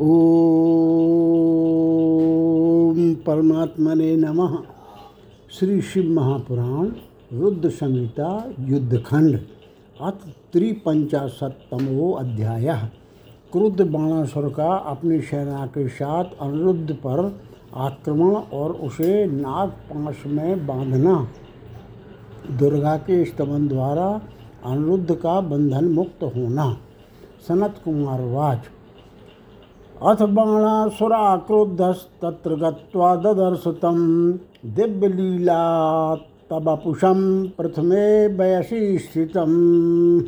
ओम परमात्मने नमः। श्री शिव महापुराण, रुद्र संहिता, युद्धखंड, अथ त्रिपंचाशतमो अध्याय। क्रुद्ध बाणासुर का अपनी सेना के साथ अनिरुद्ध पर आक्रमण और उसे नाग पाश में बांधना। दुर्गा के स्तमन द्वारा अनिरुद्ध का बंधन मुक्त होना। सनत कुमार वाच अथ बाणासुरा क्रुद्धस्तत्र गत्वा ददर्श तं दिव्यलीला तबपुषं प्रथमे वयसि स्थितं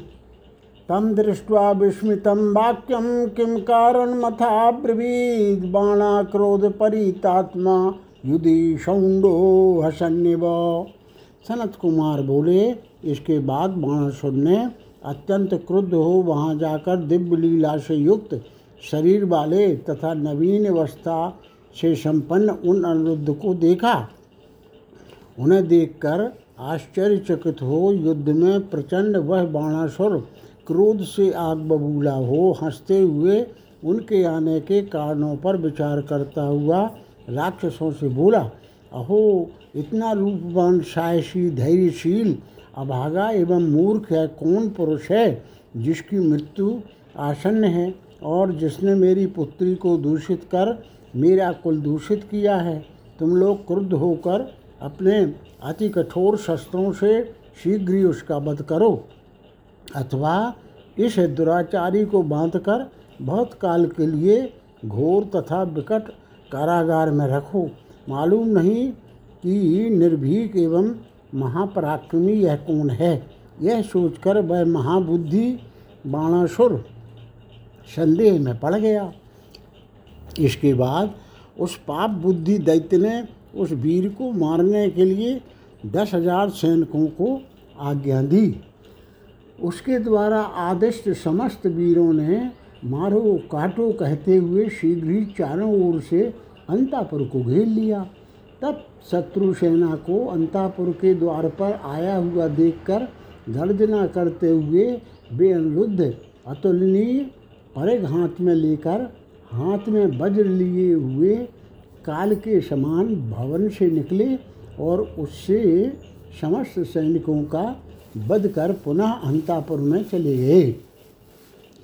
तं दृष्ट्वा विस्मितं वाक्यं किं कारणमथा ब्रवीद् बाणाक्रोधपरीतात्मा? युधि शौण्डो हसन्निव। सनत कुमार बोले, इसके बाद बाणासुर ने अत्यंत क्रुद्ध हो वहाँ जाकर दिव्य लीला से युक्त शरीर वाले तथा नवीन अवस्था से संपन्न उन अनिरुद्ध को देखा। उन्हें देखकर आश्चर्यचकित हो, युद्ध में प्रचंड वह बाणासुर क्रोध से आग बबूला हो, हँसते हुए उनके आने के कारणों पर विचार करता हुआ राक्षसों से बोला, अहो, इतना रूपवान साहसी धैर्यशील, अभागा एवं मूर्ख है, कौन पुरुष है जिसकी मृत्यु आसन्न है? और जिसने मेरी पुत्री को दूषित कर, मेरा कुल दूषित किया है, तुम लोग क्रुद्ध होकर अपने अति कठोर शस्त्रों से शीघ्र ही उसका वध करो। अथवा इस दुराचारी को बांधकर बहुत काल के लिए घोर तथा विकट कारागार में रखो। मालूम नहीं कि निर्भीक एवं महापराक्रमी यह कौन है। यह सोचकर वह महाबुद्धि बाणासुर संदेह में पड़ गया। इसके बाद उस पाप बुद्धि दैत्य ने उस वीर को मारने के लिए दस हज़ार सैनिकों को आज्ञा दी। उसके द्वारा आदिष्ट समस्त वीरों ने मारो काटो कहते हुए शीघ्र ही चारों ओर से अंतापुर को घेर लिया। तब शत्रु सेना को अंतापुर के द्वार पर आया हुआ देखकर गर्जना करते हुए वे अनुरुद्ध अतुलनीय परेग हाथ में लेकर हाथ में वज्र लिए हुए काल के समान भवन से निकले और उससे समस्त सैनिकों का वध कर पुनः अंतापुर में चले गए।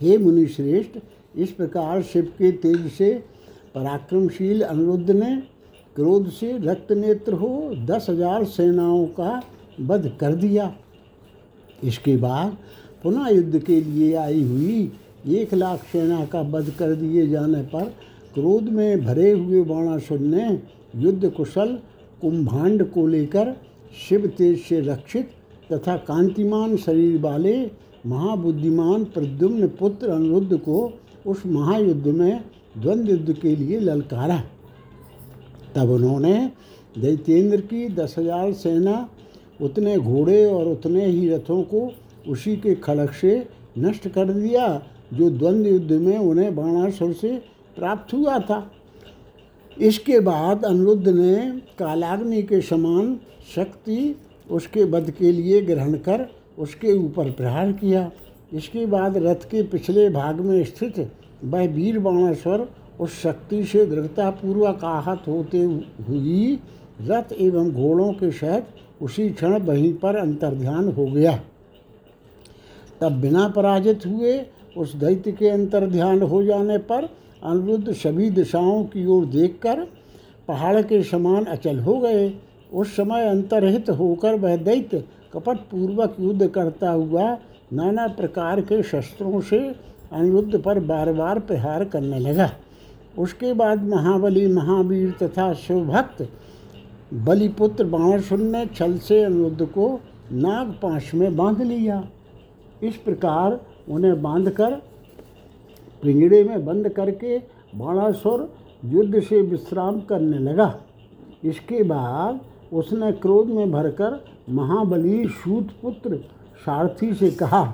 हे मुनिश्रेष्ठ, इस प्रकार शिव के तेज से पराक्रमशील अनिरुद्ध ने क्रोध से रक्त नेत्र हो दस हज़ार सेनाओं का वध कर दिया। इसके बाद पुनः युद्ध के लिए आई हुई एक लाख सेना का वध कर दिए जाने पर क्रोध में भरे हुए बाणासुर ने युद्ध कुशल कुंभांड को लेकर शिव तेज से रक्षित तथा कांतिमान शरीर वाले महाबुद्धिमान प्रद्युम्न पुत्र अनिरुद्ध को उस महायुद्ध में द्वंद्व युद्ध के लिए ललकारा। तब उन्होंने दैत्येंद्र की दस हज़ार सेना, उतने घोड़े और उतने ही रथों को उसी के खड़क से नष्ट कर दिया जो द्वंद्व युद्ध में उन्हें बाणासुर से प्राप्त हुआ था। इसके बाद अनिरुद्ध ने कालाग्नि के समान शक्ति उसके वध के लिए ग्रहण कर उसके ऊपर प्रहार किया। इसके बाद रथ के पिछले भाग में स्थित वह वीर बाणासुर उस शक्ति से दृढ़तापूर्वक आहत होते हुई। रथ एवं घोड़ों के सहित उसी क्षण वहीं पर अंतर्ध्यान हो गया। तब बिना पराजित हुए उस दैत्य के अंतर ध्यान हो जाने पर अनिरुद्ध सभी दिशाओं की ओर देखकर पहाड़ के समान अचल हो गए। उस समय अंतरहित होकर वह दैत्य कपट पूर्वक युद्ध करता हुआ नाना प्रकार के शस्त्रों से अनिरुद्ध पर बार बार प्रहार करने लगा। उसके बाद महाबली, महावीर तथा शिवभक्त बलिपुत्र बाणासुर ने छल से अनिरुद्ध को नागपाश में बाँध लिया। इस प्रकार उन्हें बांधकर पिंजड़े में बंद करके बाणासुर युद्ध से विश्राम करने लगा। इसके बाद उसने क्रोध में भरकर महाबली सूत पुत्र सारथी से कहा,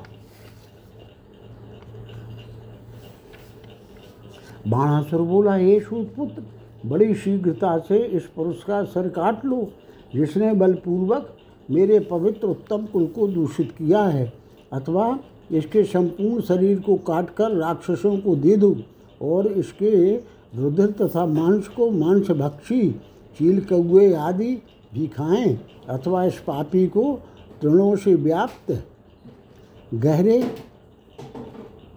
बाणासुर बोला, हे सूत पुत्र बड़ी शीघ्रता से इस पुरुष का सर काट लो। जिसने बलपूर्वक मेरे पवित्र उत्तम कुल को दूषित किया है, अथवा इसके संपूर्ण शरीर को काटकर राक्षसों को दे दो और इसके रुधिर तथा मांस को मांस भक्षी, चील कौए आदि भी खाएँ अथवा इस पापी को तृणों से व्याप्त गहरे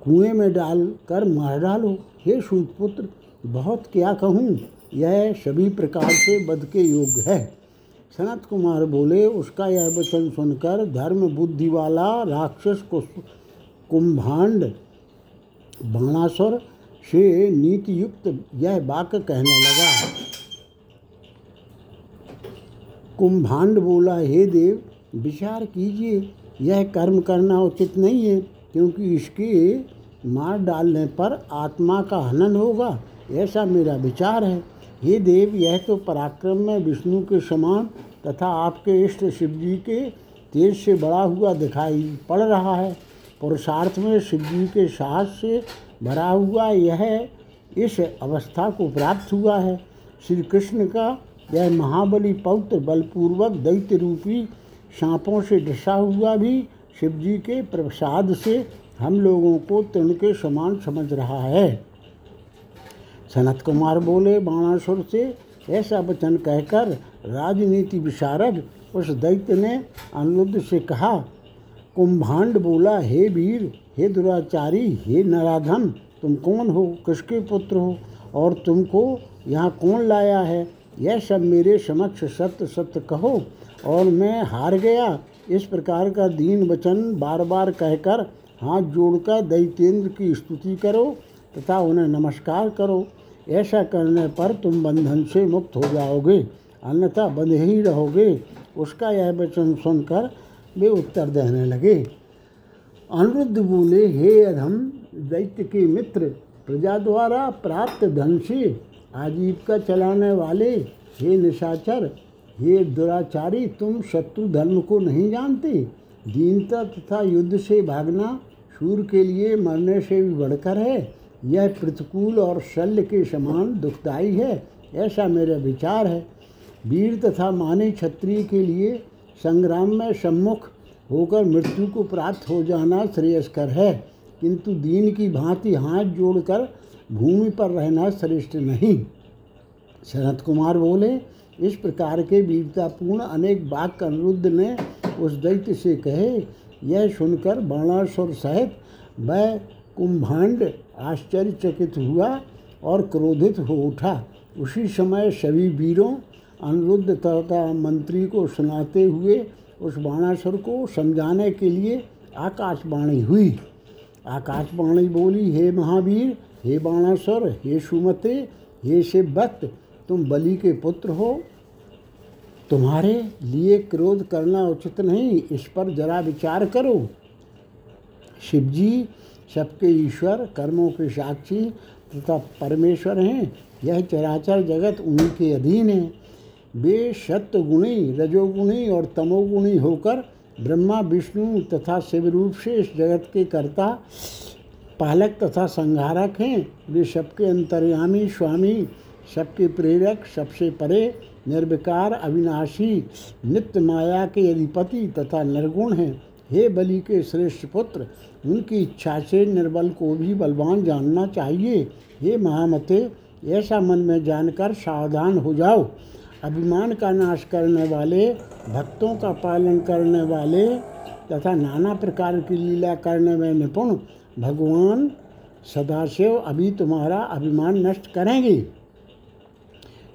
कुएँ में डाल कर मार डालो। हे सूतपुत्र बहुत क्या कहूँ, यह सभी प्रकार से बद के योग है। सनत कुमार बोले, उसका यह वचन सुनकर धर्म बुद्धि वाला राक्षस को कुंभांड बाणासुर से नीति युक्त यह वाक्य कहने लगा। कुंभांड बोला, हे देव, विचार कीजिए, यह कर्म करना उचित नहीं है, क्योंकि इसके मार डालने पर आत्मा का हनन होगा, ऐसा मेरा विचार है। हे देव, यह तो पराक्रम में विष्णु के समान तथा आपके इष्ट शिव जी के तेज से बड़ा हुआ दिखाई पड़ रहा है। पुरुषार्थ में शिव जी के साहस से भरा हुआ यह इस अवस्था को प्राप्त हुआ है। श्री कृष्ण का यह महाबली पौत्र बलपूर्वक दैत्य रूपी सांपों से डसा हुआ भी शिव जी के प्रसाद से हम लोगों को तृण के समान समझ रहा है। सनत कुमार बोले, बाणासुर से ऐसा वचन कहकर राजनीति विशारद उस दैत्य ने अनुरुद्ध से कहा कुंभांड बोला, हे वीर, हे दुराचारी, हे नराधन तुम कौन हो? किसके पुत्र हो? और तुमको यहाँ कौन लाया है? यह सब मेरे समक्ष सत्य सत्य कहो, और मैं हार गया। इस प्रकार का दीन वचन बार बार कहकर हाथ जोड़कर दैतेंद्र की स्तुति करो तथा उन्हें नमस्कार करो। ऐसा करने पर तुम बंधन से मुक्त हो जाओगे, अन्यथा बंधे ही रहोगे। उसका यह वचन सुनकर वे उत्तर देने लगे, अनिरुद्ध बोले, हे अधम, दैत्य के मित्र, प्रजा द्वारा प्राप्त धन से आजीविका चलाने वाले हे निशाचर, हे दुराचारी, तुम शत्रु धर्म को नहीं जानते। दीनता तथा युद्ध से भागना सूर के लिए मरने से भी बढ़कर है। यह प्रतिकूल और शल्य के समान दुखदायी है। ऐसा मेरा विचार है। वीर तथा माने क्षत्रिय के लिए संग्राम में सम्मुख होकर मृत्यु को प्राप्त हो जाना श्रेयस्कर है। किंतु दीन की भांति हाथ जोड़कर भूमि पर रहना श्रेष्ठ नहीं। शरद कुमार बोले, इस प्रकार के वीरतापूर्ण अनेक वाक्य अनिरुद्ध ने उस दैत्य से कहे। यह सुनकर बाणासुर सहित वह कुंभांड आश्चर्यचकित हुआ और क्रोधित हो उठा। उसी समय सभी वीरों अनिरुद्ध तथा मंत्री को सुनाते हुए उस बाणासुर को समझाने के लिए आकाशवाणी हुई। आकाशवाणी बोली, हे महावीर, हे बाणासुर, हे सुमते, हे शिवभक्त, तुम बलि के पुत्र हो। तुम्हारे लिए क्रोध करना उचित नहीं, इस पर जरा विचार करो। शिवजी सबके ईश्वर, कर्मों के साक्षी तथा परमेश्वर हैं। यह चराचर जगत उन्हीं के अधीन है। वे सत्य गुणी रजोगुणी और तमोगुणी होकर ब्रह्मा, विष्णु तथा शिव रूप से इस जगत के कर्ता, पालक तथा संहारक हैं। वे सबके अंतर्यामी स्वामी, सबके प्रेरक, सबसे परे, निर्विकार, अविनाशी, नित्य माया के अधिपति तथा निर्गुण हैं। हे बलि के श्रेष्ठ पुत्र, उनकी इच्छा से निर्बल को भी बलवान जानना चाहिए। हे महामते, ऐसा मन में जानकर सावधान हो जाओ। अभिमान का नाश करने वाले, भक्तों का पालन करने वाले तथा नाना प्रकार की लीला करने में निपुण भगवान सदाशिव, अभी तुम्हारा अभिमान नष्ट करेंगे।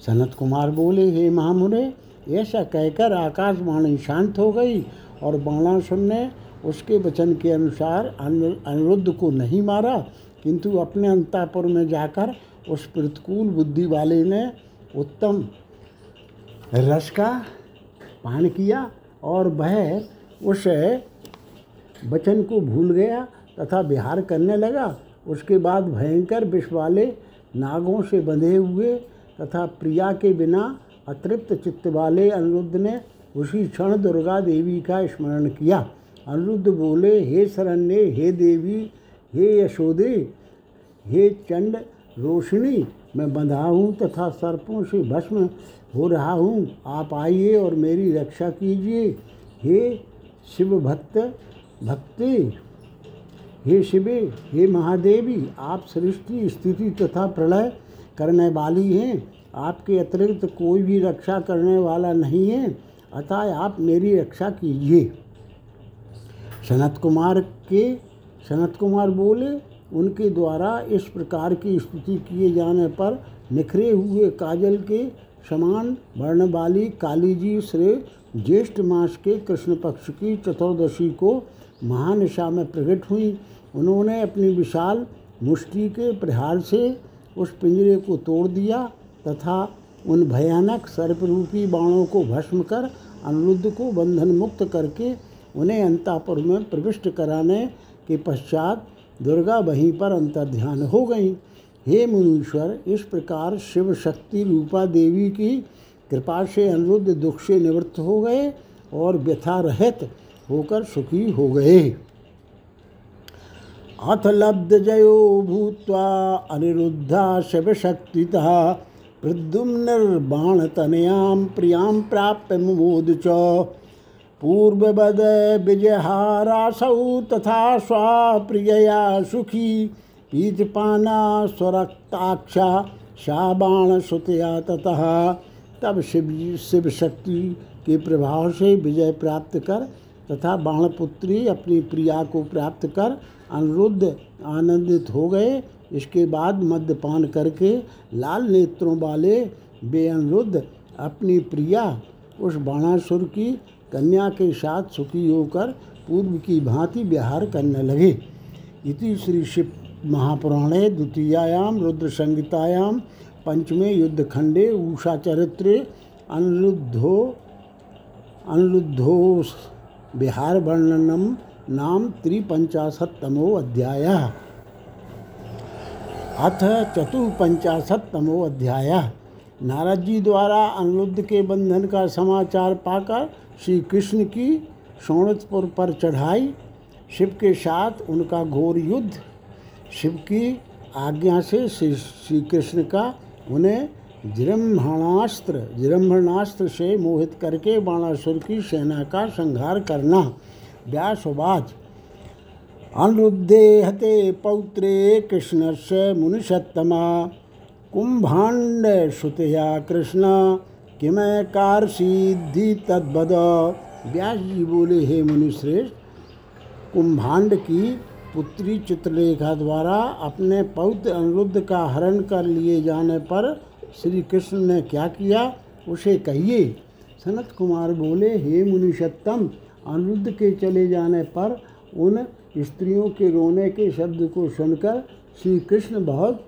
सनत कुमार बोले, हे महामुने, ऐसा कहकर आकाशवाणी शांत हो गई और बाणासुर ने उसके वचन के अनुसार अनिरुद्ध को नहीं मारा, किंतु अपने अंतापुर में जाकर उस प्रतिकूल बुद्धि वाले ने उत्तम रस का पान किया और वह उस वचन को भूल गया तथा विहार करने लगा। उसके बाद भयंकर विष वाले नागों से बंधे हुए तथा प्रिया के बिना अतृप्त चित्त वाले अनिरुद्ध ने उसी क्षण दुर्गा देवी का स्मरण किया। अनिरुद्ध बोले, हे शरण्य, हे देवी, हे यशोदे, हे चंड रोशनी, मैं बंधा हूँ तथा सर्पों से भस्म हो रहा हूँ। आप आइए और मेरी रक्षा कीजिए। हे शिव भक्त, भक्ति, हे शिवे, हे महादेवी, आप सृष्टि, स्थिति तथा प्रलय करने वाली हैं। आपके अतिरिक्त कोई भी रक्षा करने वाला नहीं है। अतः आप मेरी रक्षा कीजिए। सनत कुमार के, सनत कुमार बोले, उनके द्वारा इस प्रकार की स्तुति किए जाने पर निखरे हुए काजल के समान वर्ण वाली काली जी श्री ज्येष्ठ मास के कृष्ण पक्ष की चतुर्दशी को महानिशा में प्रकट हुई। उन्होंने अपनी विशाल मुष्टि के प्रहार से उस पिंजरे को तोड़ दिया तथा उन भयानक सर्परूपी बाणों को भस्म कर अनिरुद्ध को बंधन मुक्त करके उन्हें अंतापुर में प्रविष्ट कराने के पश्चात दुर्गा वहीं पर अंतर्ध्यान हो गई। हे मुनीश्वर, इस प्रकार शिव शक्ति रूपा देवी की कृपा से अनिरुद्ध दुख से निवृत्त हो गए और व्यथा रहित होकर सुखी हो गए। अथ लब्ध जयो भूत्वा अनिरुद्धा शिवशक्तितः प्रद्युम्निर्बाणतनयां प्रियाँ प्राप्य मुमोद च। पूर्ववद विजयहारासौ तथा स्वाप्रियया सुखी पीतपाना स्वरक्ताक्षा शाबाणसुतया ततः। तब शिव शिव शक्ति के प्रभाव से विजय प्राप्त कर तथा बाणपुत्री अपनी प्रिया को प्राप्त कर अनिरुद्ध आनंदित हो गए। इसके बाद मद्यपान करके लाल नेत्रों वाले बे अनिरुद्ध अपनी प्रिया, उस बाणासुर की कन्या के साथ सुखी होकर पूर्व की भांति विहार करने लगे। इति श्री शिव महापुराणे द्वितीयायाम रुद्र संहितायां पंचमे युद्धखंडे उषा चरित्रे अनिरुद्धो अनिरुद्धो बिहार वर्णनम नाम त्रिपंचाशतमो अध्याय। अथ चतुपंचाशतमो अध्याय। नारद जी द्वारा अनिरुद्ध के बंधन का समाचार पाकर श्री कृष्ण की शोणितपुर पर चढ़ाई। शिव के साथ उनका घोर युद्ध शिव की आज्ञा से श्री श्री कृष्ण का उन्हें जृम्भणास्त्र जृम्भणास्त्र से मोहित करके बाणासुर की सेना का संहार करना। व्यासवाच अनिरुद्धे हते पौत्रे कृष्ण से मुनिषत्तमा। कुंभाण्ड सुतया कृष्ण, किमय कार सिद्धि तद्वद। व्यास जी बोले, हे मुनिश्रेष्ठ कुंभांड की पुत्री चित्रलेखा द्वारा अपने पौत्र अनिरुद्ध का हरण कर लिए जाने पर श्री कृष्ण ने क्या किया? उसे कहिए, सनत कुमार बोले, हे मुनिषत्तम, अनिरुद्ध के चले जाने पर उन स्त्रियों के रोने के शब्द को सुनकर श्री कृष्ण बहुत,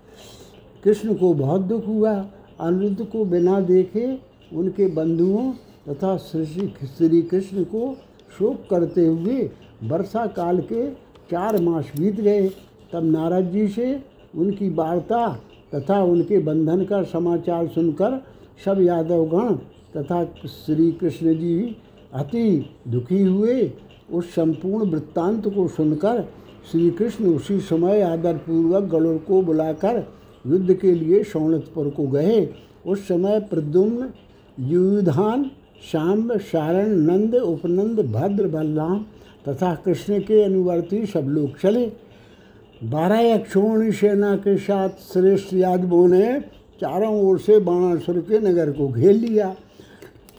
कृष्ण को बहुत दुख हुआ। अनिरुद्ध को बिना देखे उनके बंधुओं तथा श्री श्री कृष्ण को शोक करते हुए वर्षा काल के चार मास बीत गए, तब नारद जी से उनकी वार्ता तथा उनके बंधन का समाचार सुनकर सब यादवगण तथा श्री कृष्ण जी अति दुखी हुए। उस संपूर्ण वृत्तांत को सुनकर श्री कृष्ण उसी समय आदरपूर्वक गणों को बुलाकर युद्ध के लिए शौणतपुर को गए। उस समय प्रद्युम्न युधान शाम्ब शारण नंद, उपनंद, भद्र, बलराम तथा कृष्ण के अनुवर्ती सब लोग चले। बारह अक्षोणी सेना के साथ श्रेष्ठ यादवों ने चारों ओर से बाणासुर के नगर को घेर लिया।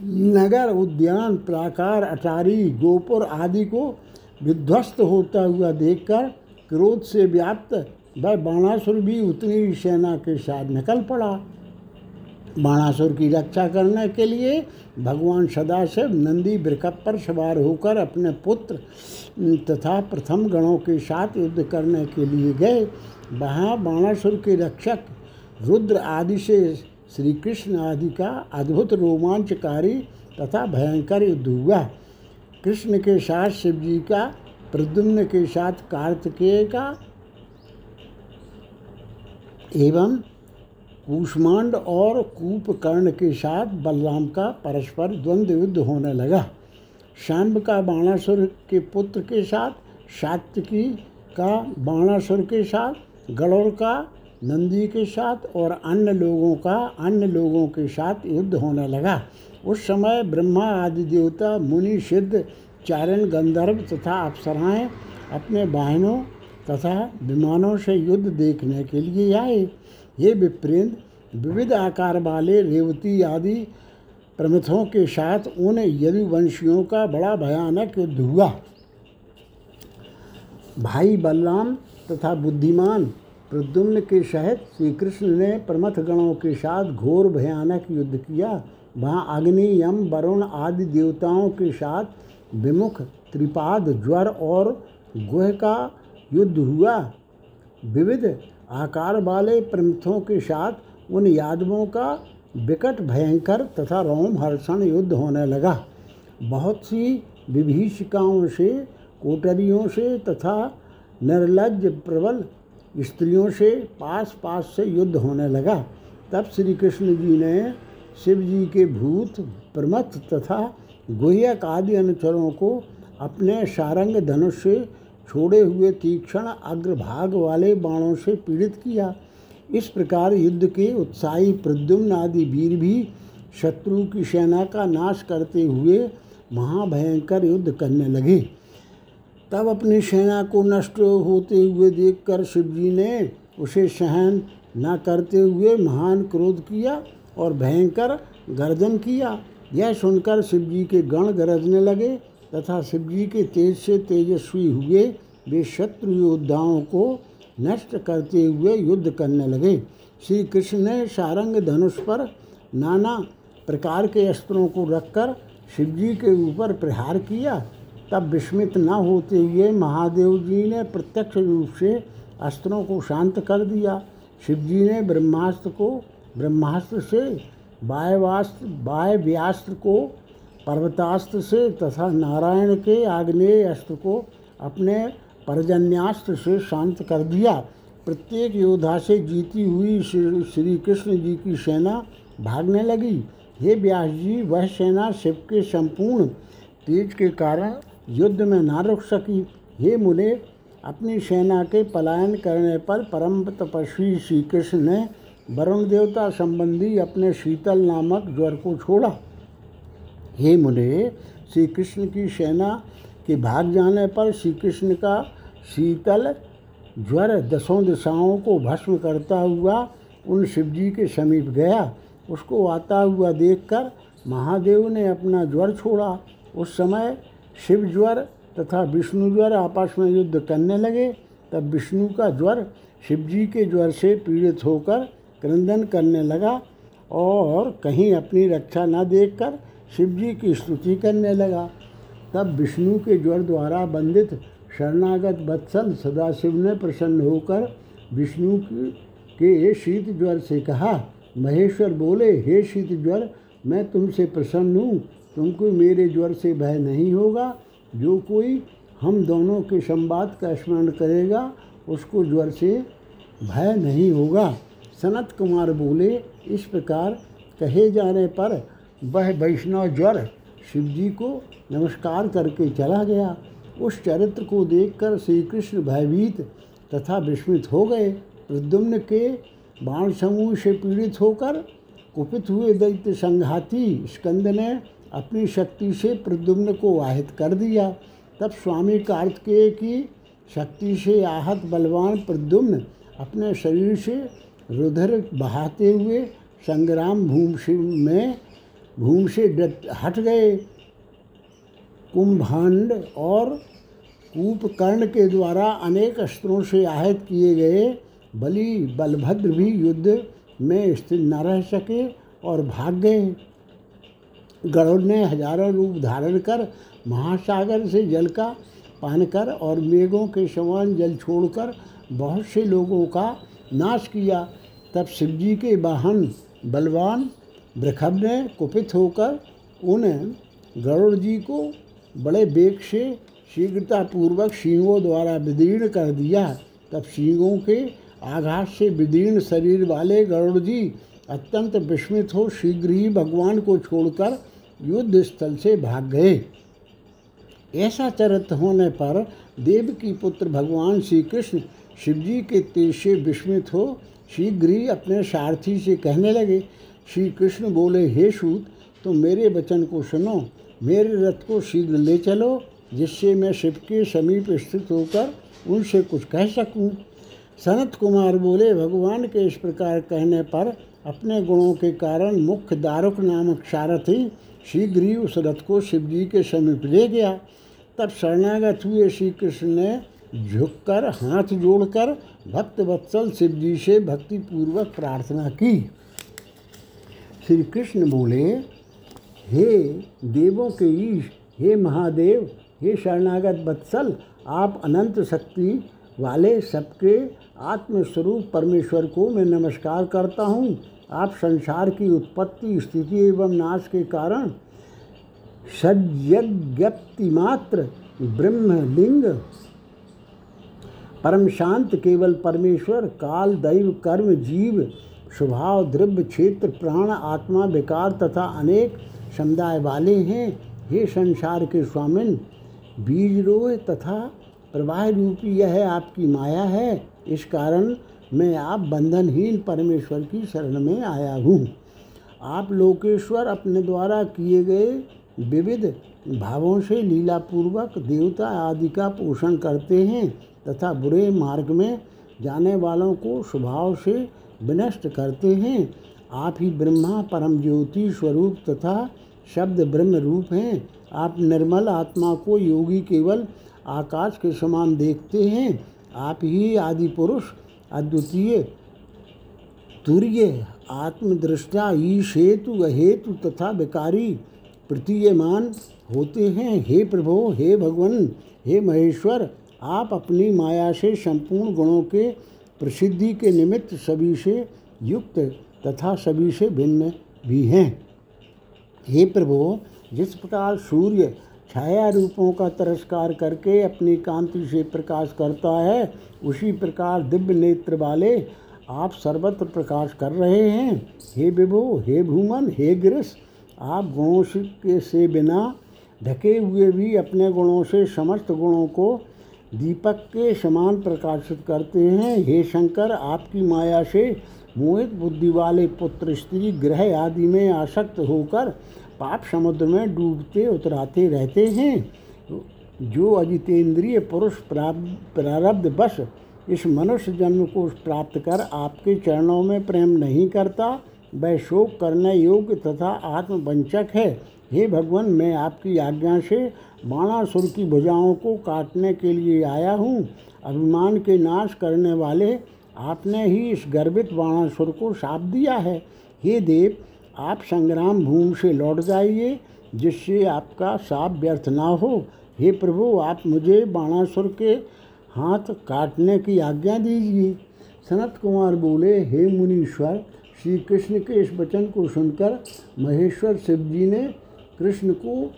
नगर उद्यान, प्राकार, अटारी, गोपुर आदि को विध्वस्त होता हुआ देखकर क्रोध से व्याप्त वह बाणासुर भी उतनी सेना के साथ निकल पड़ा। बाणासुर की रक्षा करने के लिए भगवान सदाशिव नंदी वृकप पर सवार होकर अपने पुत्र तथा प्रथम गणों के साथ युद्ध करने के लिए गए। वहाँ बाणासुर के रक्षक रुद्र आदि से श्री कृष्ण आदि का अद्भुत रोमांचकारी तथा भयंकर युद्ध हुआ। कृष्ण के साथ शिव जी का, प्रद्युम्न के साथ कार्तिकेय का, एवं कूष्मांड और कूपकर्ण के साथ बलराम का परस्पर द्वंद्व युद्ध होने लगा। शाम्ब का बाणासुर के पुत्र के साथ सात्यकी का बाणासुर के साथ गणोर का, नंदी के साथ और अन्य लोगों का, अन्य लोगों के साथ युद्ध होने लगा। उस समय ब्रह्मा आदि देवता, मुनि, सिद्ध, चारण, गंधर्व तथा अप्सराएँ अपने बहनों तथा विमानों से युद्ध देखने के लिए आए। ये विप्रेंद्र विविध आकार वाले रेवती आदि प्रमथों के साथ उन यदुवंशियों का बड़ा भयानक युद्ध हुआ। भाई बलराम तथा बुद्धिमान प्रद्युम्न के सहित श्री कृष्ण ने प्रमथ गणों के साथ घोर भयानक युद्ध किया। वहाँ अग्नि, यम, वरुण आदि देवताओं के साथ विमुख, त्रिपाद, ज्वर और गुह का युद्ध हुआ। विविध आकार वाले प्रमथों के साथ उन यादवों का विकट, भयंकर तथा रोम हर्षण युद्ध होने लगा। बहुत सी विभीषिकाओं से, कोटरियों से तथा निर्लज प्रबल स्त्रियों से पास पास से युद्ध होने लगा। तब श्री कृष्ण जी ने शिव जी के भूत प्रमथ तथा गुहयक आदि अनुचरों को अपने सारंग धनुष से छोड़े हुए तीक्ष्ण अग्रभाग वाले बाणों से पीड़ित किया। इस प्रकार युद्ध के उत्साही प्रद्युम्न आदि वीर भी शत्रु की सेना का नाश करते हुए महाभयंकर युद्ध करने लगे। तब अपनी सेना को नष्ट होते हुए देखकर शिवजी ने उसे सहन न करते हुए महान क्रोध किया और भयंकर गर्जन किया। यह सुनकर शिवजी के गण गरजने लगे तथा शिवजी के तेज से तेजस्वी हुए वे शत्रु योद्धाओं को नष्ट करते हुए युद्ध करने लगे। श्री कृष्ण ने सारंग धनुष पर नाना प्रकार के अस्त्रों को रखकर शिवजी के ऊपर प्रहार किया। तब विस्मित न होते हुए महादेव जी ने प्रत्यक्ष रूप से अस्त्रों को शांत कर दिया। शिवजी ने ब्रह्मास्त्र को, ब्रह्मास्त्र से वायवास्त्र वायव्यास्त्र को, पर्वतास्त्र से तथा नारायण के आग्नेय अस्त्र को अपने पर्जन्यास्त्र से शांत कर दिया। प्रत्येक योद्धा से जीती हुई श्री कृष्ण जी की सेना भागने लगी। हे व्यास जी, वह सेना शिव के संपूर्ण तेज के कारण युद्ध में ना रुक सकी। हे मुने, अपनी सेना के पलायन करने पर परम तपस्वी श्री कृष्ण ने वरुण देवता संबंधी अपने शीतल नामक ज्वर को छोड़ा। हे मुने श्री कृष्ण की सेना के भाग जाने पर श्री कृष्ण का शीतल ज्वर दसों दिशाओं को भस्म करता हुआ उन शिवजी के समीप गया। उसको आता हुआ देखकर महादेव ने अपना ज्वर छोड़ा। उस समय शिव ज्वर तथा विष्णु ज्वर आपस में युद्ध करने लगे। तब विष्णु का ज्वर शिवजी के ज्वर से पीड़ित होकर क्रंदन करने लगा और कहीं अपनी रक्षा न देखकर शिवजी की स्तुति करने लगा। तब विष्णु के ज्वर द्वारा बंधित शरणागत वत्सल सदाशिव ने प्रसन्न होकर विष्णु के शीत ज्वर से कहा, महेश्वर बोले, हे शीत ज्वर, मैं तुमसे प्रसन्न हूँ। तुमको मेरे ज्वर से भय नहीं होगा। जो कोई हम दोनों के संवाद का स्मरण करेगा, उसको ज्वर से भय नहीं होगा। सनत कुमार बोले, इस प्रकार कहे जाने पर वह वैष्णव ज्वर शिवजी को नमस्कार करके चला गया। उस चरित्र को देखकर श्री कृष्ण भयभीत तथा विस्मित हो गए। प्रद्युम्न के बाण समूह से पीड़ित होकर कुपित हुए दैत्य संघाती स्कंद ने अपनी शक्ति से प्रद्युम्न को वाहित कर दिया। तब स्वामी कार्तिकेय की शक्ति से आहत बलवान प्रद्युम्न अपने शरीर से रुधिर बहाते हुए संग्राम भूमि में भूमि से हट गए। कुंभांड और कूपकर्ण के द्वारा अनेक अस्त्रों से आहत किए गए बलि बलभद्र भी युद्ध में स्थिर न रह सके और भाग गए। गरुड़ ने हज़ारों रूप धारण कर महासागर से जल का पान कर और मेघों के समान जल छोड़कर बहुत से लोगों का नाश किया। तब शिवजी के वाहन बलवान वृखभ ने कुपित होकर उन गरुड़ जी को बड़े वेग से शीघ्रतापूर्वक सिंहों द्वारा विदीर्ण कर दिया। तब सिंहों के आघात से विदीर्ण शरीर वाले गरुड़ जी अत्यंत विस्मित हो शीघ्र ही भगवान को छोड़कर युद्ध स्थल से भाग गए। ऐसा चरित्र होने पर देव की पुत्र भगवान श्री कृष्ण शिवजी के तेज से विस्मित हो शीघ्र ही अपने सारथी से कहने लगे श्री कृष्ण बोले, हे सूत तो मेरे वचन को सुनो, मेरे रथ को शीघ्र ले चलो, जिससे मैं शिव के समीप स्थित होकर उनसे कुछ कह सकूँ। सनत कुमार बोले, भगवान के इस प्रकार कहने पर अपने गुणों के कारण मुख्य दारुक नामक सारथी शीघ्र ही उस रथ को शिव जी के समीप ले गया। तब शरणागत हुए श्री कृष्ण ने झुककर हाथ जोड़कर भक्त वत्सल शिव जी से भक्तिपूर्वक प्रार्थना की। श्री कृष्ण बोले, हे देवों के ईश, हे महादेव, हे शरणागत बत्सल, आप अनंत शक्ति वाले सबके आत्मस्वरूप परमेश्वर को मैं नमस्कार करता हूँ। आप संसार की उत्पत्ति, स्थिति एवं नाश के कारण सज्ञप्ति मात्र ब्रह्मलिंग परम शांत केवल परमेश्वर, काल, दैव, कर्म, जीव स्वभाव द्रव्य क्षेत्र प्राण आत्मा विकार तथा अनेक समुदाय वाले हैं। हे संसार के स्वामिन बीजरोह तथा प्रवाह रूपी यह आपकी माया है। इस कारण मैं आप बंधनहीन परमेश्वर की शरण में आया हूँ। आप लोकेश्वर अपने द्वारा किए गए विविध भावों से लीलापूर्वक देवता आदि का पोषण करते हैं तथा बुरे मार्ग में जाने वालों को स्वभाव से विनष्ट करते हैं। आप ही ब्रह्मा परम ज्योति स्वरूप तथा शब्द ब्रह्म रूप हैं। आप निर्मल आत्मा को योगी केवल आकाश के समान देखते हैं। आप ही आदि पुरुष, अद्वितीय, तुर्य, आत्मदृष्टा ईश हेतु अहेतु तथा विकारी, प्रतीयमान होते हैं। हे प्रभो, हे भगवान, हे महेश्वर, आप अपनी माया से संपूर्ण गुणों के प्रसिद्धि के निमित्त सभी से युक्त तथा सभी से भिन्न भी हैं। हे प्रभु, जिस प्रकार सूर्य छाया रूपों का तिरस्कार करके अपनी कांति से प्रकाश करता है, उसी प्रकार दिव्य नेत्र वाले आप सर्वत्र प्रकाश कर रहे हैं। हे विभो, हे भूमन, हे गिरस, आप गुणों से बिना ढके हुए भी अपने गुणों से समस्त गुणों को दीपक के समान प्रकाशित करते हैं, हे शंकर, आपकी माया से मोहित बुद्धि वाले पुत्र, स्त्री, ग्रह आदि में आसक्त होकर पाप समुद्र में डूबते, उतराते रहते हैं। जो अजितेंद्रिय पुरुष प्रारब्ध बस इस मनुष्य जन्म को प्राप्त कर आपके चरणों में प्रेम नहीं करता, वह शोक करने योग्य तथा आत्मवंचक है। हे भगवान, मैं आपकी आज्ञा से बाणासुर की भुजाओं को काटने के लिए आया हूँ। अभिमान के नाश करने वाले, आपने ही इस गर्भित बाणासुर को साप दिया है। हे देव, आप संग्राम भूमि से लौट जाइए, जिससे आपका साप व्यर्थ ना हो। हे प्रभु, आप मुझे बाणासुर के हाथ काटने की आज्ञा दीजिए। सनत कुमार बोले, हे मुनीश्वर, श्री कृष्ण के इस वचन को सुनकर महेश्वर शिव जी ने कृष्ण को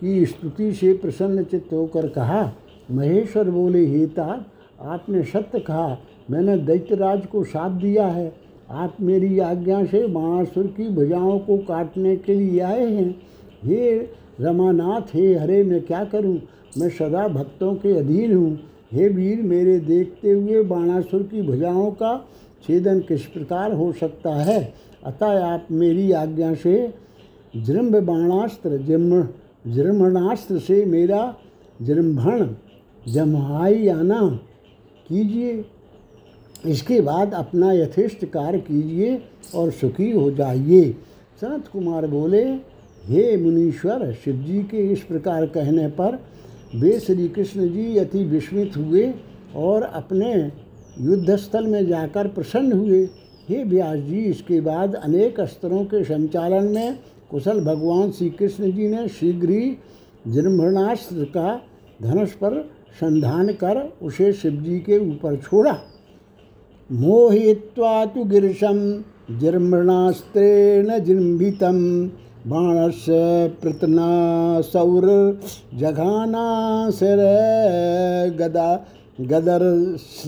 की स्तुति से प्रसन्न चित्त होकर कहा, महेश्वर बोले हेता आपने सत्य कहा, मैंने दैत्यराज को साथ दिया है। आप मेरी आज्ञा से बाणासुर की भुजाओं को काटने के लिए आए हैं। हे रमानाथ, हे हरे, मैं क्या करूँ? मैं सदा भक्तों के अधीन हूँ। हे वीर, मेरे देखते हुए बाणासुर की भुजाओं का छेदन किस प्रकार हो सकता है? अतः आप मेरी आज्ञा से जृम्भ बाणास्त्र जम जृम्भणास्त्र से मेरा जृम्भण जमहाई आना कीजिए। इसके बाद अपना यथेष्ट कार्य कीजिए और सुखी हो जाइए। सनत कुमार बोले, हे मुनीश्वर शिव जी के इस प्रकार कहने पर वे श्री कृष्ण जी अति विस्मित हुए और अपने युद्धस्थल में जाकर प्रसन्न हुए। हे व्यास जी, इसके बाद अनेक अस्त्रों के संचालन में कुशल भगवान श्री कृष्ण जी ने शीघ्र ही जृंभणास्त्र का धनुष पर संधान कर उसे शिव जी के ऊपर छोड़ा। मोहित्वा तु गिरिशं जृम्भणास्त्रेण जृम्भितं बाणस्य पृतना सौरजघानाशिर गदा गदर्श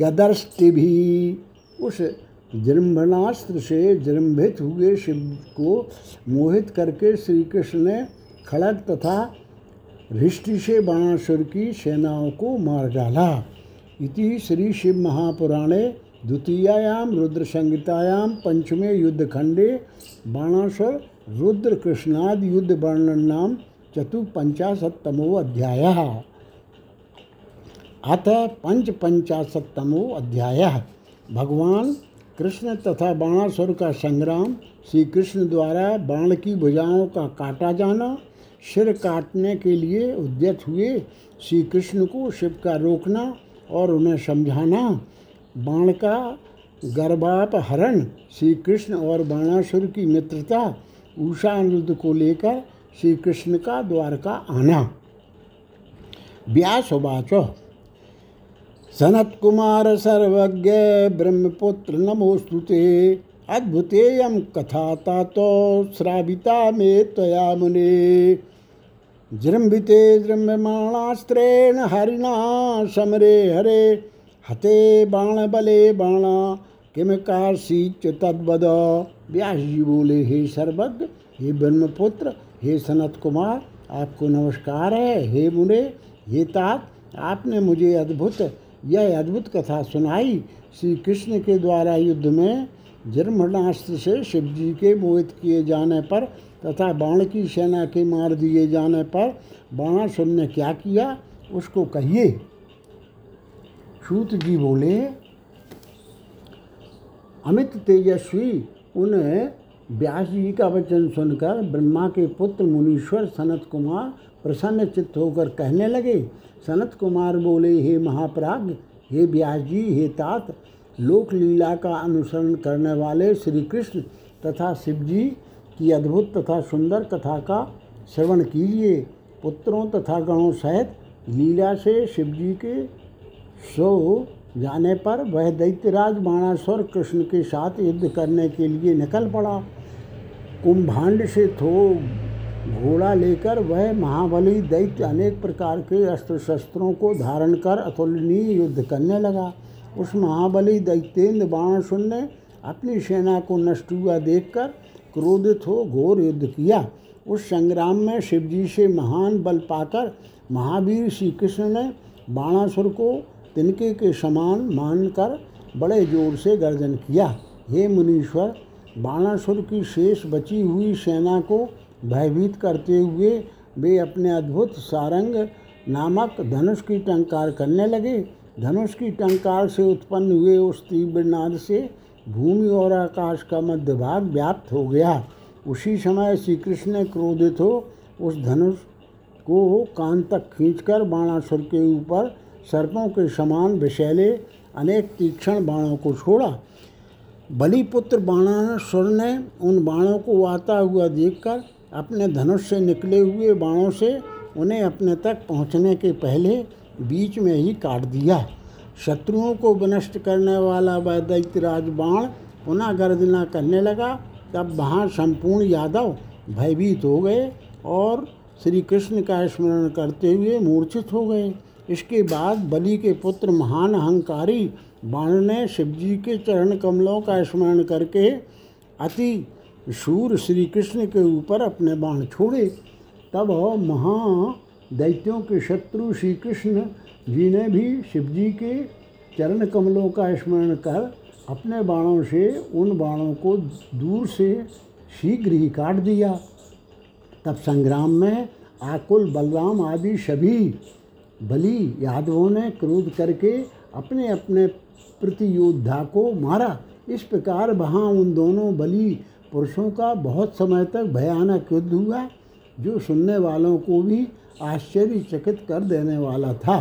गदर्ष्टिभी उस जृम्भणास्त्र से जृम्भित हुए शिव को मोहित करके श्री कृष्ण ने खड़ग तथा हृष्टि से बाणासुर की सेनाओं को मार डाला। इति श्री शिव महापुराणे द्वितीयायां रुद्र संहितायां पंचमे युद्धखंडे बाणासुर रुद्र कृष्णाद युद्ध वर्णन नाम चतुपंचाशतमो अध्याय। अथ पंच पंचाशतमो अध्याय। भगवान कृष्ण तथा बाणासुर का संग्राम श्री कृष्ण द्वारा बाण की भुजाओं का काटा जाना, सिर काटने के लिए उद्यत हुए श्री कृष्ण को शिव का रोकना और उन्हें समझाना। बाण का गर्भापहरण श्री कृष्ण और बाणासुर की मित्रता उषा अनिरुद्ध को लेकर श्री कृष्ण का द्वारका आना। व्यासवाच सनत कुमार सर्वज्ञ ब्रह्मपुत्र नमोस्तुते अद्भुतेयम कथा तो श्राविता में त्वया मुने। जृम्भिते जृम्भमाणास्त्रेण हरिणा समरे हरे। हते बाणबले बाणा किम काशीच तद्वद। व्यास जी बोले, हे सर्वज्ञ, हे ब्रह्मपुत्र, हे सनत कुमार आपको नमस्कार है, हे मुने हे तात, आपने मुझे अद्भुत यह अद्भुत कथा सुनाई श्री कृष्ण के द्वारा युद्ध में जर्मणास्त्र से शिव जी के मोहित किए जाने पर तथा बाण की सेना के मार दिए जाने पर बाणासुर ने क्या किया? उसको कहिए। सूत जी बोले, अमित तेजस्वी उन व्यास जी का वचन सुनकर ब्रह्मा के पुत्र मुनीश्वर सनत कुमार प्रसन्न चित्त होकर कहने लगे सनत कुमार बोले, हे महाप्राग, हे व्यास जी हे तात लोक लीला का अनुसरण करने वाले श्री कृष्ण तथा शिव जी की अद्भुत तथा सुंदर कथा का श्रवण कीजिए। पुत्रों तथा गणों सहित लीला से शिव जी के सो जाने पर वह दैत्यराज बाणासुर कृष्ण के साथ युद्ध करने के लिए निकल पड़ा। कुंभांड से थो घोड़ा लेकर वह महाबली दैत्य अनेक प्रकार के अस्त्र शस्त्रों को धारण कर अतुलनीय युद्ध करने लगा। उस महाबली दैत्येंद्र बाणासुर ने अपनी सेना को नष्ट हुआ देखकर क्रोधित हो घोर युद्ध किया। उस संग्राम में शिवजी से महान बल पाकर महावीर श्री कृष्ण ने बाणासुर को तिनके के समान मानकर बड़े ज़ोर से गर्जन किया। हे मुनीश्वर, बाणासुर की शेष बची हुई सेना को भयभीत करते हुए वे अपने अद्भुत सारंग नामक धनुष की टंकार करने लगे। धनुष की टंकार से उत्पन्न हुए उस तीव्र नाद से भूमि और आकाश का मध्य भाग व्याप्त हो गया। उसी समय श्री कृष्ण ने क्रोधित हो उस धनुष को कान तक खींचकर बाणासुर के ऊपर सर्पों के समान विषैले अनेक तीक्ष्ण बाणों को छोड़ा। बलिपुत्र बाणासुर ने उन बाणों को आता हुआ देखकर अपने धनुष से निकले हुए बाणों से उन्हें अपने तक पहुँचने के पहले बीच में ही काट दिया। शत्रुओं को विनष्ट करने वाला वह दैत्यराज बाण पुनः गर्जना करने लगा। तब वहाँ संपूर्ण यादव भयभीत हो गए और श्री कृष्ण का स्मरण करते हुए मूर्छित हो गए। इसके बाद बलि के पुत्र महान अहंकारी बाण ने शिवजी के चरण कमलों का स्मरण करके अति शूर श्री कृष्ण के ऊपर अपने बाण छोड़े, तब महा दैत्यों के शत्रु श्री कृष्ण जी ने भी शिवजी के चरण कमलों का स्मरण कर अपने बाणों से उन बाणों को दूर से शीघ्र ही काट दिया। तब संग्राम में आकुल, बलराम आदि सभी बलि यादवों ने क्रोध करके अपने अपने प्रतियोद्धा को मारा। इस प्रकार वहाँ उन दोनों बलि पुरुषों का बहुत समय तक भयानक युद्ध हुआ, जो सुनने वालों को भी आश्चर्यचकित कर देने वाला था।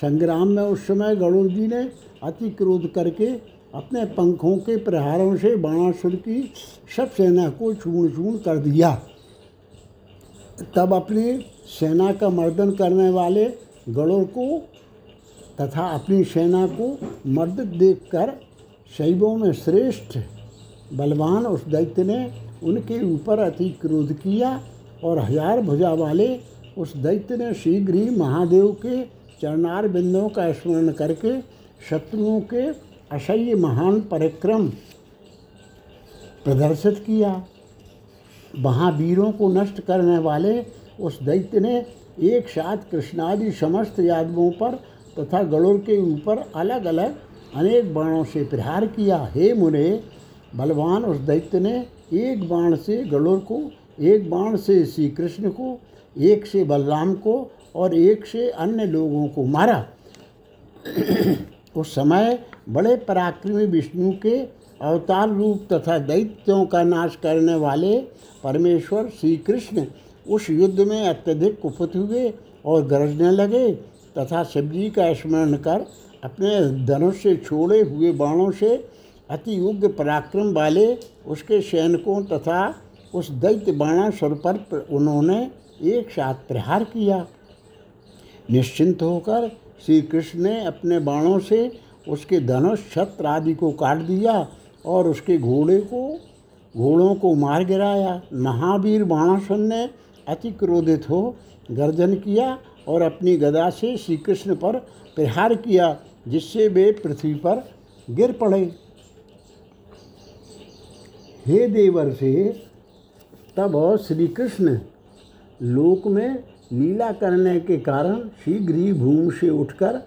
संग्राम में उस समय गरुड़ जी ने अति क्रोध करके अपने पंखों के प्रहारों से बाणासुर की सब सेना को चूर्ण चूर्ण कर दिया। तब अपनी सेना का मर्दन करने वाले गणों को तथा अपनी सेना को मर्द देखकर शैवों में श्रेष्ठ बलवान उस दैत्य ने उनके ऊपर अति क्रोध किया और हज़ार भुजा वाले उस दैत्य ने शीघ्र ही महादेव के चरणार बिंदुओं का स्मरण करके शत्रुओं के असह्य महान परिक्रम प्रदर्शित किया। महावीरों को नष्ट करने वाले उस दैत्य ने एक साथ कृष्णादि समस्त यादवों पर तथा गणों के ऊपर अलग अलग अनेक बाणों से प्रहार किया। हे मुने बलवान उस दैत्य ने एक बाण से गणों को, एक बाण से श्री कृष्ण को, एक से बलराम को और एक से अन्य लोगों को मारा। उस समय बड़े पराक्रमी विष्णु के अवतार रूप तथा दैत्यों का नाश करने वाले परमेश्वर श्री कृष्ण उस युद्ध में अत्यधिक कुपित हुए और गरजने लगे तथा शिवजी का स्मरण कर अपने धनुष से छोड़े हुए बाणों से अति उग्र पराक्रम वाले उसके सैनिकों तथा उस दैत्य बाणासुर पर उन्होंने एक साथ प्रहार किया। निश्चिंत होकर श्री कृष्ण ने अपने बाणों से उसके धनुष, छत्र आदि को काट दिया और उसके घोड़े को, घोड़ों को मार गिराया। महावीर बाणासुर ने अति क्रोधित हो गर्जन किया और अपनी गदा से श्री कृष्ण पर प्रहार किया, जिससे वे पृथ्वी पर गिर पड़े। हे देवर से, तब श्री कृष्ण लोक में लीला करने के कारण शीघ्र ही भूमि से उठकर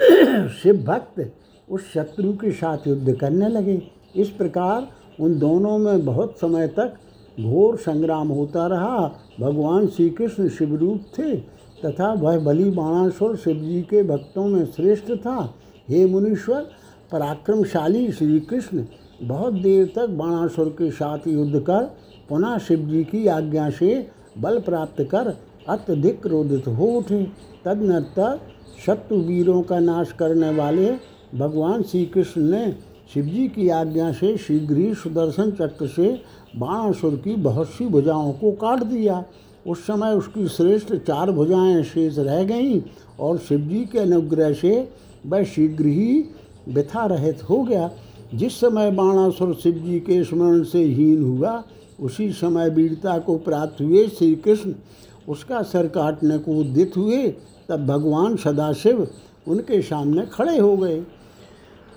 शिव भक्त उस शत्रु के साथ युद्ध करने लगे। इस प्रकार उन दोनों में बहुत समय तक घोर संग्राम होता रहा। भगवान श्री कृष्ण शिवरूप थे तथा वह बलि बाणासुर शिव जी के भक्तों में श्रेष्ठ था। हे मुनीश्वर, पराक्रमशाली श्री कृष्ण बहुत देर तक बाणासुर के साथ युद्ध कर, पुनः शिव जी की आज्ञा से बल प्राप्त कर अत्यधिक क्रोधित हो उठे। तदनंतर शत्रु वीरों का नाश करने वाले भगवान श्री कृष्ण ने शिवजी की आज्ञा से शीघ्र ही सुदर्शन चक्र से बाणासुर की बहुत सी भुजाओं को काट दिया। उस समय उसकी श्रेष्ठ चार भुजाएँ शेष रह गईं और शिवजी के अनुग्रह से वह शीघ्र ही व्यथा रहित हो गया। जिस समय बाणासुर शिव जी के स्मरण से हीन हुआ, उसी समय वीरता को प्राप्त हुए श्री कृष्ण उसका सर काटने को उद्यत हुए, तब भगवान सदाशिव उनके सामने खड़े हो गए।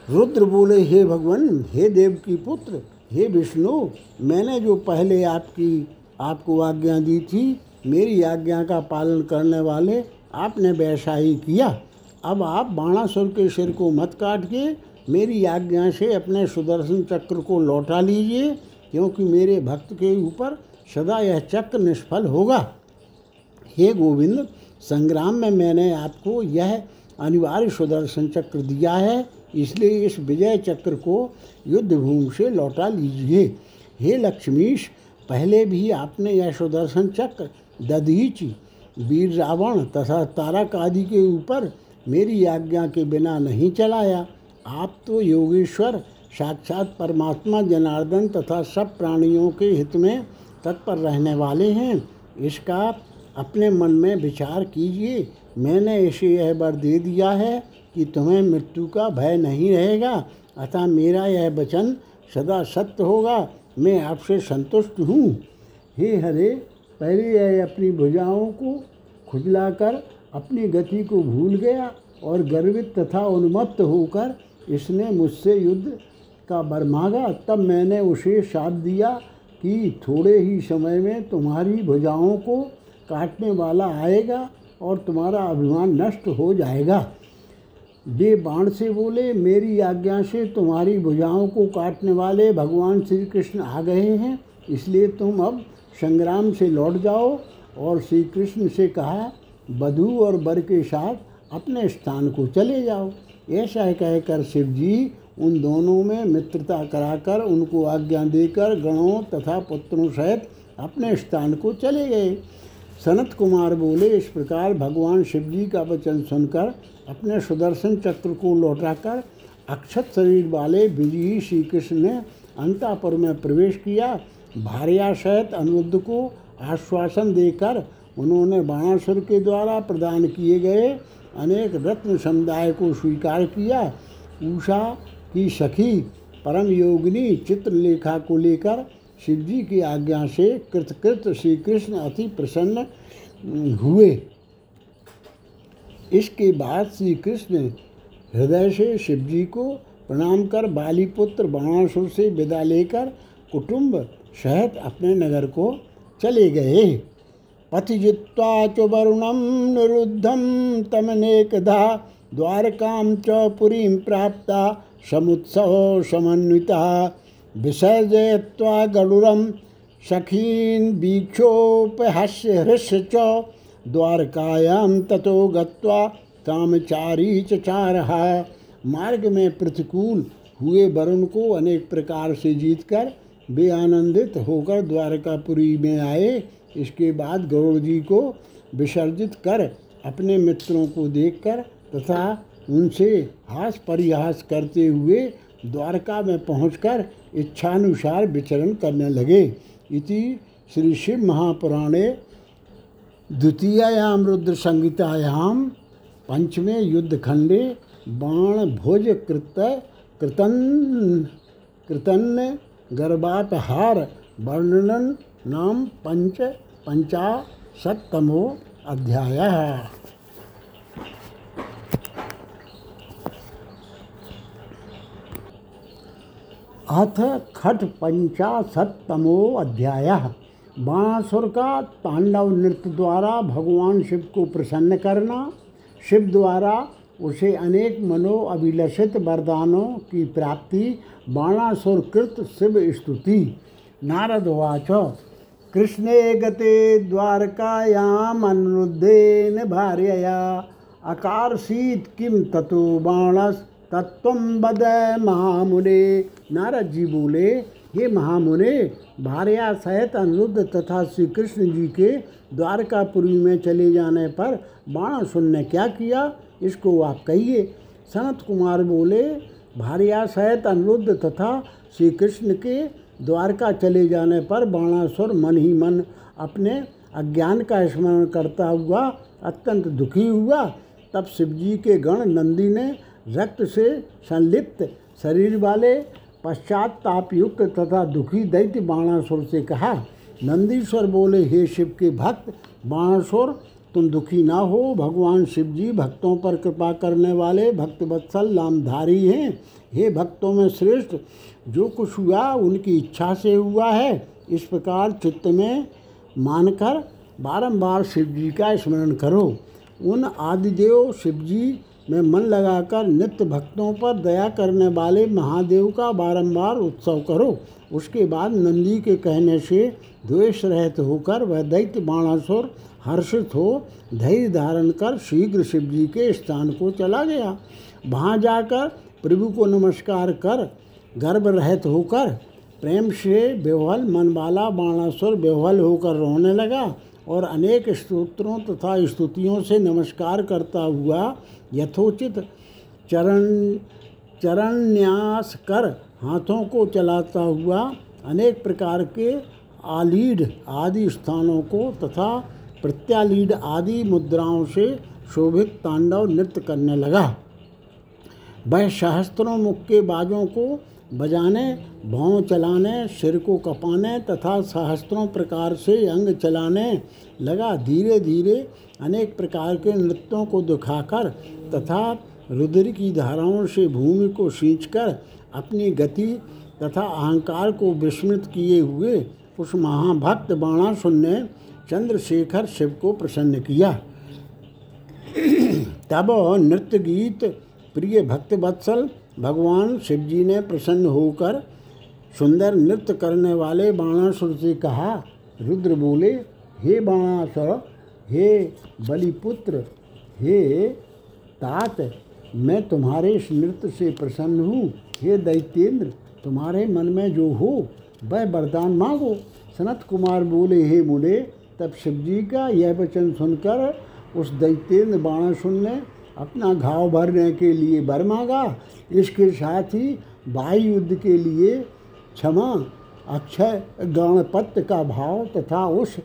रुद्र बोले, हे भगवान, हे देव की पुत्र, हे विष्णु, मैंने जो पहले आपकी, आपको आज्ञा दी थी, मेरी आज्ञा का पालन करने वाले आपने वैसा ही किया। अब आप बाणासुर के सिर को मत काट के मेरी आज्ञा से अपने सुदर्शन चक्र को लौटा लीजिए, क्योंकि मेरे भक्त के ऊपर सदा यह चक्र निष्फल होगा। हे गोविंद, संग्राम में मैंने आपको यह अनिवार्य सुदर्शन चक्र दिया है, इसलिए इस विजय चक्र को युद्ध भूमि से लौटा लीजिए। हे लक्ष्मीश, पहले भी आपने यह सुदर्शन चक्र दधीच, वीर रावण तथा तारक आदि के ऊपर मेरी आज्ञा के बिना नहीं चलाया। आप तो योगेश्वर, साक्षात परमात्मा जनार्दन तथा सब प्राणियों के हित में तत्पर रहने वाले हैं। इसका अपने मन में विचार कीजिए। मैंने इसे यह वर दे दिया है कि तुम्हें मृत्यु का भय नहीं रहेगा। अतः मेरा यह वचन सदा सत्य होगा। मैं आपसे संतुष्ट हूँ। हे हरे, पहले यह अपनी भुजाओं को खुजलाकर अपनी गति को भूल गया और गर्वित तथा उन्मत्त होकर इसने मुझसे युद्ध का बर मांगा, तब मैंने उसे साथ दिया कि थोड़े ही समय में तुम्हारी भुजाओं को काटने वाला आएगा और तुम्हारा अभिमान नष्ट हो जाएगा। वे बाण से बोले, मेरी आज्ञा से तुम्हारी भुजाओं को काटने वाले भगवान श्री कृष्ण आ गए हैं, इसलिए तुम अब संग्राम से लौट जाओ। और श्री कृष्ण से कहा, बधु और बर के साथ अपने स्थान को चले जाओ। ऐसा कहकर शिव जी उन दोनों में मित्रता कराकर उनको आज्ञा देकर गणों तथा पुत्रों सहित अपने स्थान को चले गए। सनत कुमार बोले, इस प्रकार भगवान शिव जी का वचन सुनकर, अपने सुदर्शन चक्र को लौटाकर, अक्षत शरीर वाले विजयी श्री कृष्ण ने अंतापुर में प्रवेश किया। भार्या सहित अनुरुद्ध को आश्वासन देकर उन्होंने बाणासुर के द्वारा प्रदान किए गए अनेक रत्न समुदाय को स्वीकार किया। उषा की सखी परम योगिनी चित्रलेखा को लेकर शिव जी की आज्ञा से कृतकृत श्री कृष्ण अति प्रसन्न हुए। इसके बाद श्री कृष्ण हृदय से शिव जी को प्रणाम कर बालीपुत्र बाणासुर से विदा लेकर कुटुंब सहित अपने नगर को चले गए। पथि जित्वा च वरुणम निरुद्धम तमनेकधा द्वारकाम च पुरी प्राप्ता समुत्सव समन्विता विसर्जय्वा गरुड़म सखीन वीक्षोपहास्य हृष्य च, द्वारकायां ततो गत्वा कामचारी चार। मार्ग में प्रतिकूल हुए वरुण को अनेक प्रकार से जीतकर, वे आनंदित होकर द्वारकापुरी में आए। इसके बाद गरुड़ जी को विसर्जित कर अपने मित्रों को देखकर तथा उनसे हास परिहास करते हुए द्वारका में पहुंचकर इच्छानुसार विचरण करने लगे। इति श्री शिव महापुराणे द्वितीयायाम रुद्र संहितायाम पंचमे युद्धखंडे बाण भोज कृत कृतन कृतन गर्भापहार वर्णन नाम पंच पंचाशतमो अध्याय। अथ खट पंचाशतमो अध्याय। बाणासुर का तांडव नृत्य द्वारा भगवान शिव को प्रसन्न करना, शिव द्वारा उसे अनेक मनो अभिलषित वरदानों की प्राप्ति बाणासुर कृत शिव स्तुति। नारद वाच। कृष्णे गते द्वारकायाम अनुरुद्धेन भार्यया। अकारसीत किम ततो बाणस तत्व बद महामुने। नारद जी बोले, हे महामुने, भार्या सहित अनुरुद्ध तथा श्री कृष्ण जी के द्वारकापुरी में चले जाने पर बाणासुर ने क्या किया? इसको आप कहिए। सनत कुमार बोले, भार्या सहित अनुरुद्ध तथा श्री कृष्ण के द्वारका चले जाने पर बाणासुर मन ही मन अपने अज्ञान का स्मरण करता हुआ, अत्यंत दुखी हुआ। तब शिवजी के गण नंदी ने रक्त से संलिप्त शरीर वाले पश्चातापयुक्त तथा दुखी दैत्य बाणासुर से कहा, नंदीश्वर बोले, हे शिव के भक्त, बाणासुर, तुम दुखी ना हो। भगवान शिव जी भक्तों पर कृपा करने वाले भक्त वत्सल नामधारी हैं। हे भक्तों में श्रेष्ठ जो कुछ हुआ उनकी इच्छा से हुआ है। इस प्रकार चित्त में मानकर बारंबार शिव जी का स्मरण करो। उन आदिदेव शिव जी में मन लगाकर नित्य भक्तों पर दया करने वाले महादेव का बारंबार उत्सव करो। उसके बाद नंदी के कहने से द्वेष रहित होकर वह दैत्य बाणासुर हर्षित हो धैर्य धारण कर शीघ्र शिव जी के स्थान को चला गया। वहाँ जाकर प्रभु को नमस्कार कर गर्भ रहित होकर प्रेम से बेहल मन वाला बाणासुर बेवहल होकर रोने लगा और अनेक स्तोत्रों तथा स्तुतियों से नमस्कार करता हुआ यथोचित चरण चरणन्यास कर हाथों को चलाता हुआ अनेक प्रकार के आलीड आदि स्थानों को तथा प्रत्यालीड आदि मुद्राओं से शोभित तांडव नृत्य करने लगा। वह सहस्त्रों बाजों को बजाने, भाव चलाने, सिर को कपाने तथा सहस्त्रों प्रकार से अंग चलाने लगा धीरे धीरे अनेक प्रकार के नृत्यों को दिखाकर तथा रुद्र की धाराओं से भूमि को सींचकर अपनी गति तथा अहंकार को विस्मृत किए हुए उस महाभक्त बाणासुर ने चंद्रशेखर शिव को प्रसन्न किया। तब नृत्य गीत प्रिय भक्त वत्सल भगवान शिव जी ने प्रसन्न होकर सुंदर नृत्य करने वाले बाणासुर से कहा, रुद्र बोले, हे बाणासुर, हे बलिपुत्र, हे तात, मैं तुम्हारे इस नृत्य से प्रसन्न हूँ। हे दैत्येंद्र, तुम्हारे मन में जो हो, वह वरदान मांगो। सनत कुमार बोले, हे मुने, तब शिवजी का यह वचन सुनकर उस दैत्येंद्र बाणासुर ने अपना घाव भरने के लिए वर मांगा। इसके साथ ही वायु युद्ध के लिए क्षमा, अक्षय गणपत्य का भाव तथा उस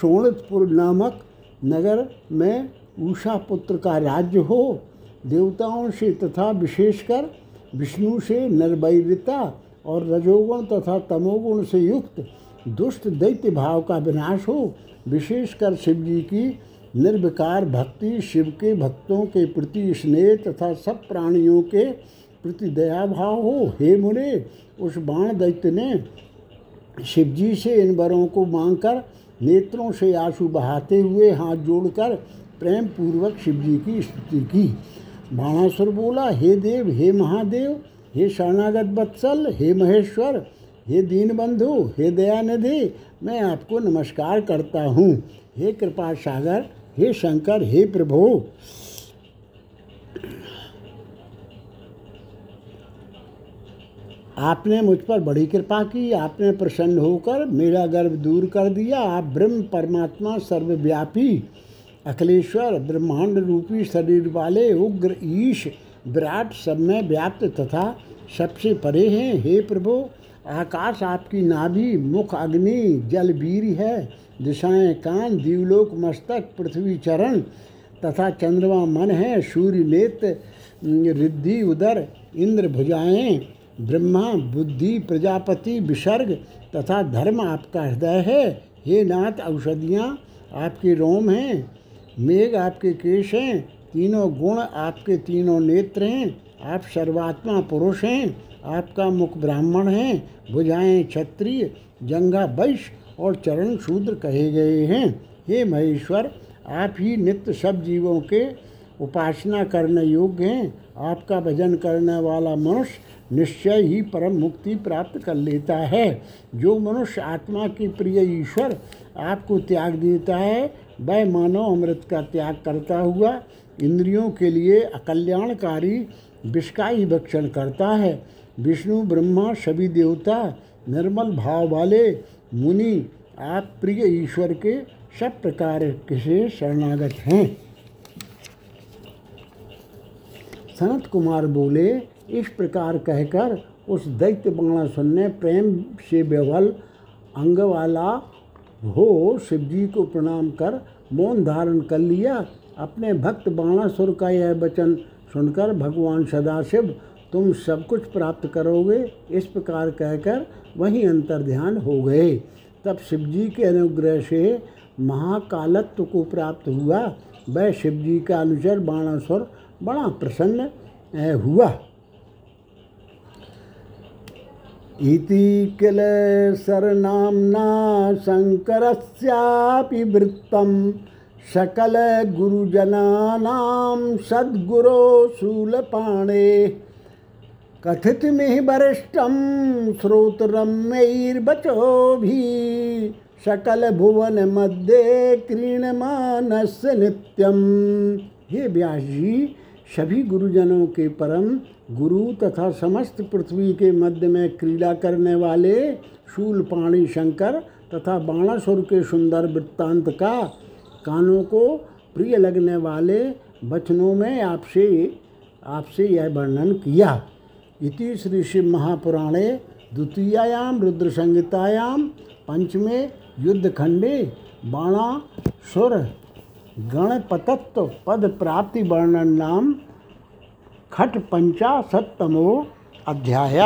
सोणितपुर नामक नगर में उषा पुत्र का राज्य हो। देवताओं से तथा विशेषकर विष्णु से नरवैरिता और रजोगुण तथा तमोगुण से युक्त दुष्ट दैत्य भाव का विनाश हो। विशेषकर शिव जी की निर्विकार भक्ति शिव के भक्तों के प्रति स्नेह तथा सब प्राणियों के प्रति दया भाव हो। हे मुने, उस बाण दैत्य ने शिवजी से इन वरों को मांगकर नेत्रों से आँसू बहाते हुए हाथ जोड़कर प्रेम पूर्वक शिवजी की स्तुति की। बाणासुर बोला, हे देव, हे महादेव, हे शरणागत बत्सल, हे महेश्वर, हे दीनबंधु, हे दयानिधि, मैं आपको नमस्कार करता हूँ। हे कृपा सागर हे शंकर, हे प्रभु। आपने मुझ पर बड़ी कृपा की, आपने प्रसन्न होकर मेरा गर्व दूर कर दिया। आप ब्रह्म परमात्मा सर्वव्यापी, अखिलेश्वर, ब्रह्मांड रूपी शरीर वाले, उग्र ईश, विराट सब में व्याप्त तथा सबसे परे हैं। हे प्रभु, आकाश आपकी नाभि, मुख अग्नि जलवीर है। दिशाएँ कान, दीवलोक, मस्तक, पृथ्वी चरण तथा चंद्रमा मन है, सूर्य नेत रिद्धि, उदर, इंद्र भुजाएँ, ब्रह्मा, बुद्धि, प्रजापति, विसर्ग तथा धर्म आपका हृदय है। हे नाथ औषधियाँ, आपके रोम हैं, मेघ आपके केश हैं, तीनों गुण आपके तीनों नेत्र हैं, आप सर्वात्मा पुरुष हैं, आपका मुख ब्राह्मण हैं, भुजाएँ क्षत्रिय, जंगा वैश्य और चरण शूद्र कहे गए हैं। हे महेश्वर, आप ही नित्य सब जीवों के उपासना करने योग्य हैं। आपका भजन करने वाला मनुष्य निश्चय ही परम मुक्ति प्राप्त कर लेता है। जो मनुष्य आत्मा के प्रिय ईश्वर आपको त्याग देता है, वह मानव अमृत का त्याग करता हुआ इंद्रियों के लिए अकल्याणकारी विष भक्षण करता है। विष्णु ब्रह्मा सभी देवता निर्मल भाव वाले मुनि, आप प्रिय ईश्वर के सब प्रकार से शरणागत हैं? सनत कुमार बोले, इस प्रकार कहकर उस दैत्य बाणासुर ने प्रेम से बेवल अंग वाला हो शिवजी को प्रणाम कर मौन धारण कर लिया। अपने भक्त बाणासुर का यह वचन सुनकर भगवान सदाशिव तुम सब कुछ प्राप्त करोगे। इस प्रकार कहकर वहीं अंतर ध्यान हो गए। तब शिवजी के अनुग्रह से महाकालत्व को प्राप्त हुआ। वह शिवजी का अनुचर बाणासुर बड़ा प्रसन्न हुआ। इति किल सरनाम्ना शङ्करस्यापि वृत्तं सकलगुरुजनानां सद्गुरो शूलपाणे। कथितमिह वरिष्ठं श्रोतरम्यैर्वचोभिः सकलभुवनमध्ये क्रीणमानस्य नित्यम हे व्यास जी सभी गुरुजनों के परम गुरु तथा समस्त पृथ्वी के मध्य में क्रीड़ा करने वाले शूलपाणी शंकर तथा बाणासुर के सुंदर वृत्तांत का कानों को प्रिय लगने वाले वचनों में आपसे आपसे यह वर्णन किया। इति श्री शिव महापुराणे द्वितीयायाम रुद्र संहितायाम पंचमे युद्धखंडे बाणासुर गणपतत्व पद प्राप्ति वर्णन नाम खट पंचाशतमो अध्याय।